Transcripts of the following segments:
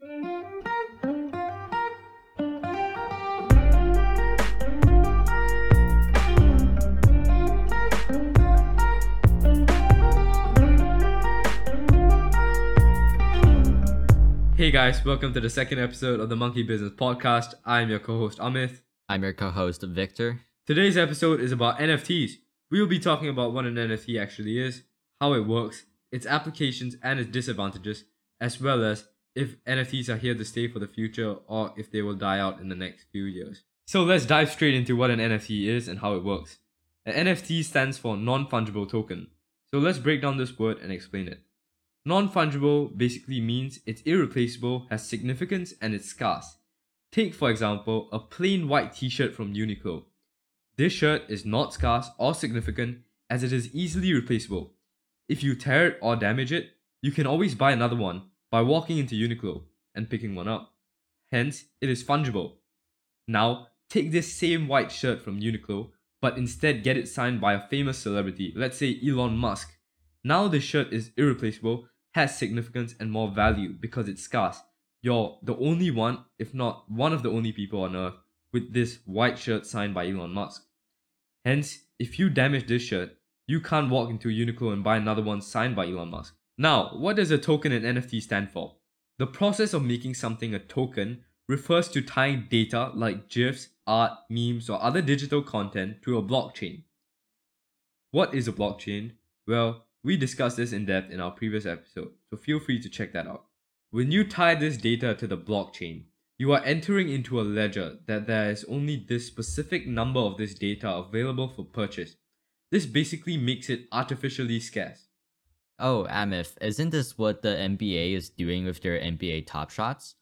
Hey guys, welcome to the second episode of the Monkey Business Podcast. I'm your co host Amit. I'm your co-host Victor. Today's episode is about NFTs. We will be talking about what an NFT actually is, how it works, its applications and its disadvantages, as well as if NFTs are here to stay for the future or if they will die out in the next few years. So let's dive straight into what an NFT is and how it works. An NFT stands for non fungible token. So let's break down this word and explain it. Non fungible basically means it's irreplaceable, has significance, and it's scarce. Take, for example, a plain white t shirt from Uniqlo. This shirt is not scarce or significant as it is easily replaceable. If you tear it or damage it, you can always buy another one by walking into Uniqlo and picking one up. Hence, it is fungible. Now, take this same white shirt from Uniqlo, but instead get it signed by a famous celebrity, let's say Elon Musk. Now the shirt is irreplaceable has significance and more value because it's scarce. You're the only one, if not one of the only people on earth, with this white shirt signed by Elon Musk. Hence, if you damage this shirt, you can't walk into Uniqlo and buy another one signed by Elon Musk. Now, what does a token and NFT stand for? The process of making something a token refers to tying data like GIFs, art, memes, or other digital content to a blockchain. What is a blockchain? Well, we discussed this in depth in our previous episode, so feel free to check that out. When you tie this data to the blockchain, you are entering into a ledger that there is only this specific number of this data available for purchase. This basically makes it artificially scarce. Oh, Amith, isn't this what the NBA is doing with their NBA Top Shots?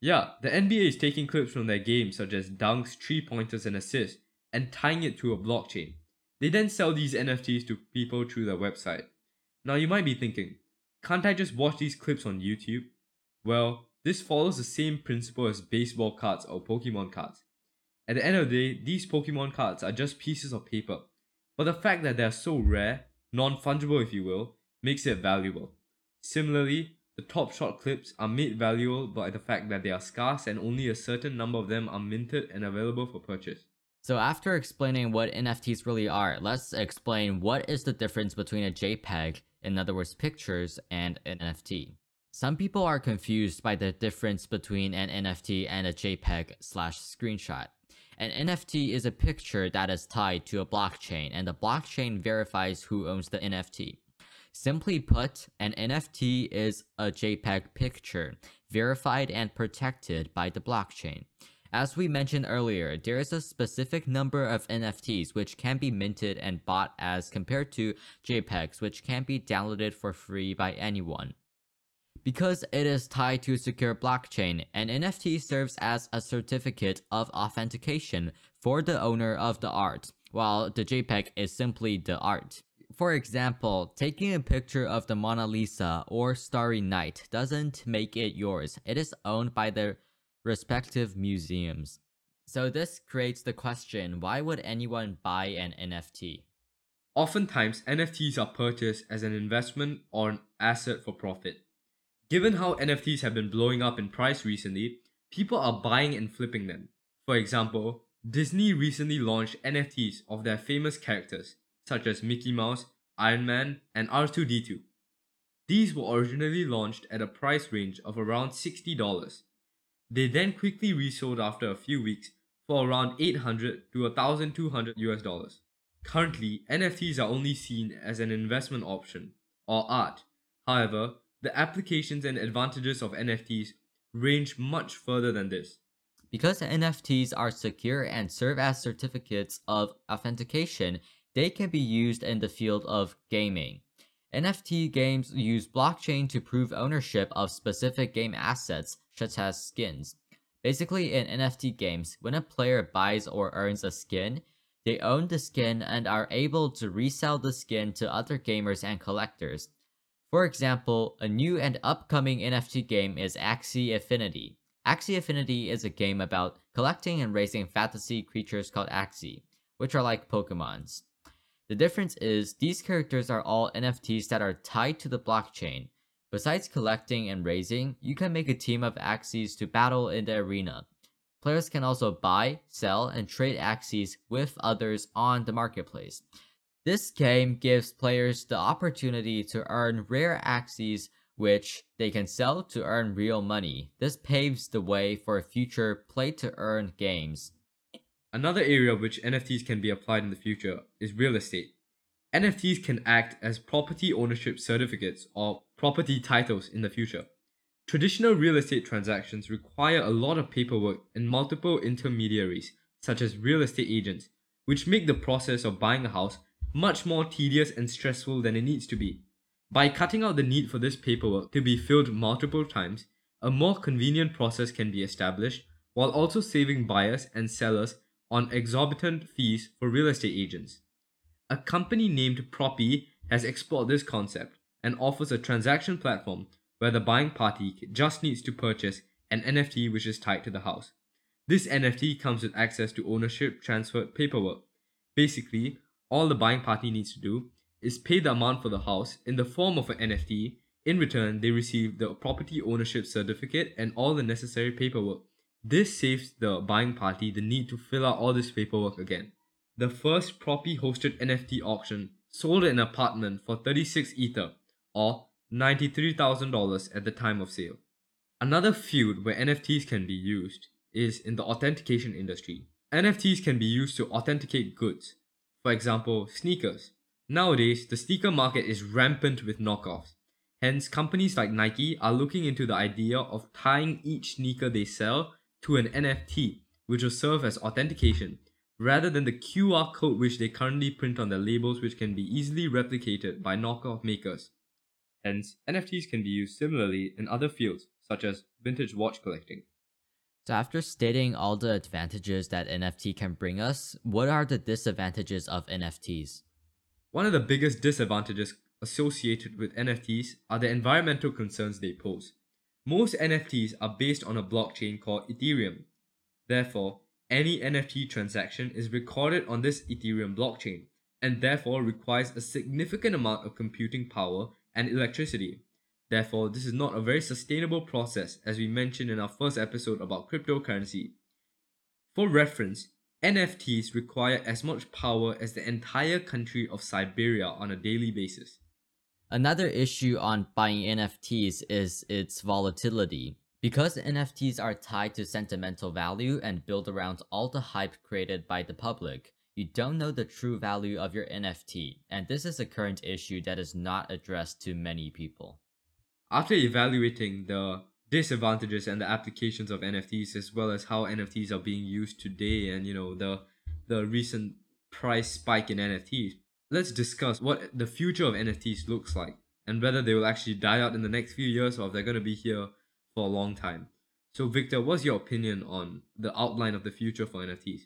Yeah, the NBA is taking clips from their games such as dunks, three pointers, and assists and tying it to a blockchain. They then sell these NFTs to people through their website. Now you might be thinking, can't I just watch these clips on YouTube? Well, this follows the same principle as baseball cards or Pokemon cards. At the end of the day, these Pokemon cards are just pieces of paper. But the fact that they are so rare, non fungible if you will, makes it valuable. Similarly, the Top Shot clips are made valuable by the fact that they are scarce and only a certain number of them are minted and available for purchase. So after explaining what NFTs really are, let's explain what is the difference between a JPEG, in other words pictures, and an NFT. Some people are confused by the difference between an NFT and a JPEG slash screenshot. An NFT is a picture that is tied to a blockchain, and the blockchain verifies who owns the NFT. Simply put, an NFT is a JPEG picture, verified and protected by the blockchain. As we mentioned earlier, there is a specific number of NFTs which can be minted and bought as compared to JPEGs which can be downloaded for free by anyone. Because it is tied to a secure blockchain, an NFT serves as a certificate of authentication for the owner of the art, while the JPEG is simply the art. For example, taking a picture of the Mona Lisa or Starry Night doesn't make it yours. It is owned by the respective museums. So this creates the question, why would anyone buy an NFT? Oftentimes, NFTs are purchased as an investment or an asset for profit. Given how NFTs have been blowing up in price recently, people are buying and flipping them. For example, Disney recently launched NFTs of their famous characters, such as Mickey Mouse, Iron Man, and R2D2. These were originally launched at a price range of around $60. They then quickly resold after a few weeks for around 800 to 1200 US dollars. Currently, NFTs are only seen as an investment option or art. However, the applications and advantages of NFTs range much further than this. Because NFTs are secure and serve as certificates of authentication, they can be used in the field of gaming. NFT games use blockchain to prove ownership of specific game assets, such as skins. Basically, in NFT games, when a player buys or earns a skin, they own the skin and are able to resell the skin to other gamers and collectors. For example, a new and upcoming NFT game is Axie Infinity. Axie Infinity is a game about collecting and raising fantasy creatures called Axie, which are like Pokemons. The difference is these characters are all NFTs that are tied to the blockchain, Besides collecting and raising, you can make a team of Axies to battle in the arena. Players can also buy, sell, and trade Axies with others on the marketplace. This game gives players the opportunity to earn rare Axies which they can sell to earn real money. This paves the way for future play to earn games. Another area which NFTs can be applied in the future is real estate. NFTs can act as property ownership certificates or property titles in the future. Traditional real estate transactions require a lot of paperwork and multiple intermediaries, such as real estate agents, which make the process of buying a house much more tedious and stressful than it needs to be. By cutting out the need for this paperwork to be filled multiple times, a more convenient process can be established while also saving buyers and sellers on exorbitant fees for real estate agents. A company named Propy has explored this concept and offers a transaction platform where the buying party just needs to purchase an NFT which is tied to the house. This NFT comes with access to ownership transferred paperwork. Basically, all the buying party needs to do is pay the amount for the house in the form of an NFT. In return, they receive the property ownership certificate and all the necessary paperwork. This saves the buying party the need to fill out all this paperwork again. The first Propy hosted NFT auction sold an apartment for 36 Ether, or $93,000 at the time of sale. Another field where NFTs can be used is in the authentication industry. NFTs can be used to authenticate goods. For example, sneakers. Nowadays, the sneaker market is rampant with knockoffs. Hence, companies like Nike are looking into the idea of tying each sneaker they sell to an NFT, which will serve as authentication, rather than the QR code which they currently print on their labels, which can be easily replicated by knockoff makers. Hence, NFTs can be used similarly in other fields, such as vintage watch collecting. So, after stating all the advantages that NFT can bring us, what are the disadvantages of NFTs? One of the biggest disadvantages associated with NFTs are the environmental concerns they pose. Most NFTs are based on a blockchain called Ethereum. Therefore, any NFT transaction is recorded on this Ethereum blockchain and therefore requires a significant amount of computing power and electricity. Therefore, this is not a very sustainable process as we mentioned in our first episode about cryptocurrency. For reference, NFTs require as much power as the entire country of Siberia on a daily basis. Another issue on buying NFTs is its volatility. Because NFTs are tied to sentimental value and built around all the hype created by the public, you don't know the true value of your NFT, and this is a current issue that is not addressed to many people. After evaluating the disadvantages and the applications of NFTs as well as how NFTs are being used today and you know the the recent price spike in NFTs. Let's discuss what the future of NFTs looks like and whether they will actually die out in the next few years or if they're going to be here for a long time. So Victor, what's your opinion on the outline of the future for NFTs?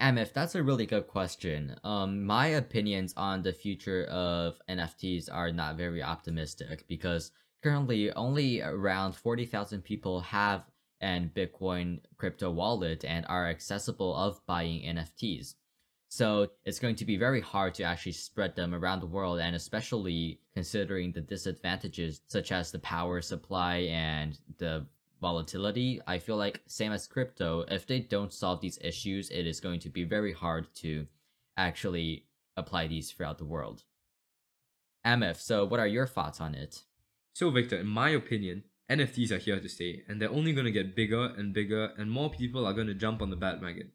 Amif, that's a really good question. Um, my opinions on the future of NFTs are not very optimistic because currently only around 40,000 people have an Bitcoin crypto wallet and are accessible of buying NFTs. So it's going to be very hard to actually spread them around the world and especially considering the disadvantages such as the power supply and the volatility. I feel like same as crypto, if they don't solve these issues, it is going to be very hard to actually apply these throughout the world. Amif, so what are your thoughts on it? So, Victor, in my opinion, NFTs are here to stay, and they're only going to get bigger and bigger, and more people are going to jump on the bandwagon.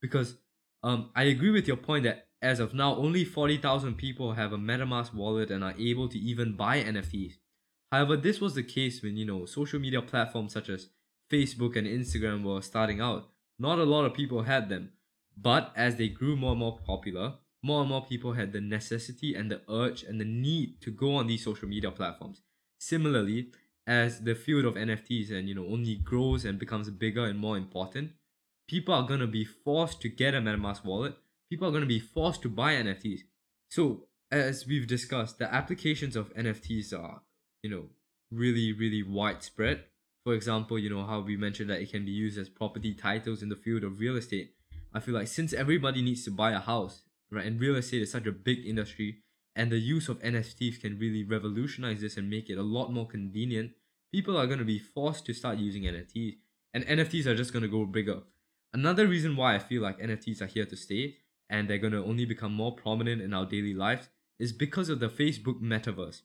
Because um, I agree with your point that as of now, only 40,000 people have a MetaMask wallet and are able to even buy NFTs. However, this was the case when, you know, social media platforms such as Facebook and Instagram were starting out. Not a lot of people had them. But as they grew more and more popular, more and more people had the necessity and the urge and the need to go on these social media platforms. Similarly, as the field of NFTs and you know only grows and becomes bigger and more important, people are gonna be forced to get a MetaMask wallet. People are gonna be forced to buy NFTs. So as we've discussed, the applications of NFTs are you know really really widespread. For example, you know how we mentioned that it can be used as property titles in the field of real estate. I feel like since everybody needs to buy a house, right, and real estate is such a big industry, and the use of NFTs can really revolutionize this and make it a lot more convenient, people are going to be forced to start using NFTs, and NFTs are just going to go bigger. Another reason why I feel like NFTs are here to stay and they're going to only become more prominent in our daily lives is because of the Facebook metaverse.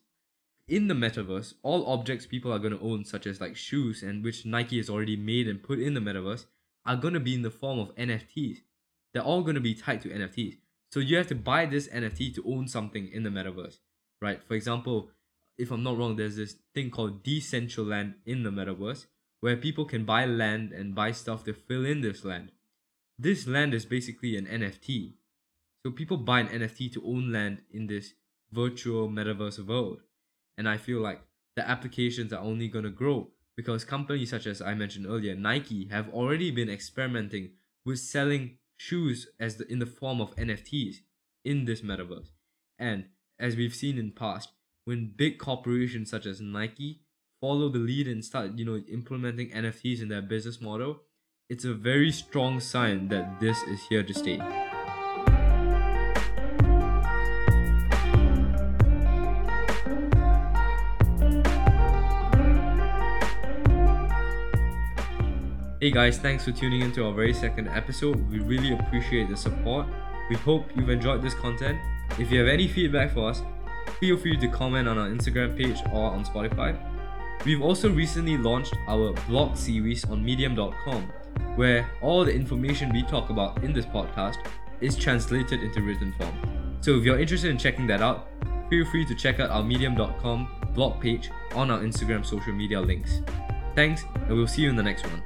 In the metaverse, all objects people are going to own, such as like shoes and which Nike has already made and put in the metaverse, are going to be in the form of NFTs. They're all going to be tied to NFTs. So you have to buy this NFT to own something in the metaverse, right? For example, if I'm not wrong, there's this thing called Decentraland in the metaverse where people can buy land and buy stuff to fill in this land. This land is basically an NFT. So people buy an NFT to own land in this virtual metaverse world. And I feel like the applications are only going to grow because companies such as I mentioned earlier, Nike, have already been experimenting with selling shoes as the, in the form of NFTs in this metaverse. And as we've seen in past, when big corporations such as Nike follow the lead and start, you know, implementing NFTs in their business model, it's a very strong sign that this is here to stay. Hey guys, thanks for tuning in to our very second episode. We really appreciate the support. We hope you've enjoyed this content. If you have any feedback for us, feel free to comment on our Instagram page or on Spotify. We've also recently launched our blog series on medium.com, where all the information we talk about in this podcast is translated into written form. So if you're interested in checking that out, feel free to check out our medium.com blog page on our Instagram social media links. Thanks, and we'll see you in the next one.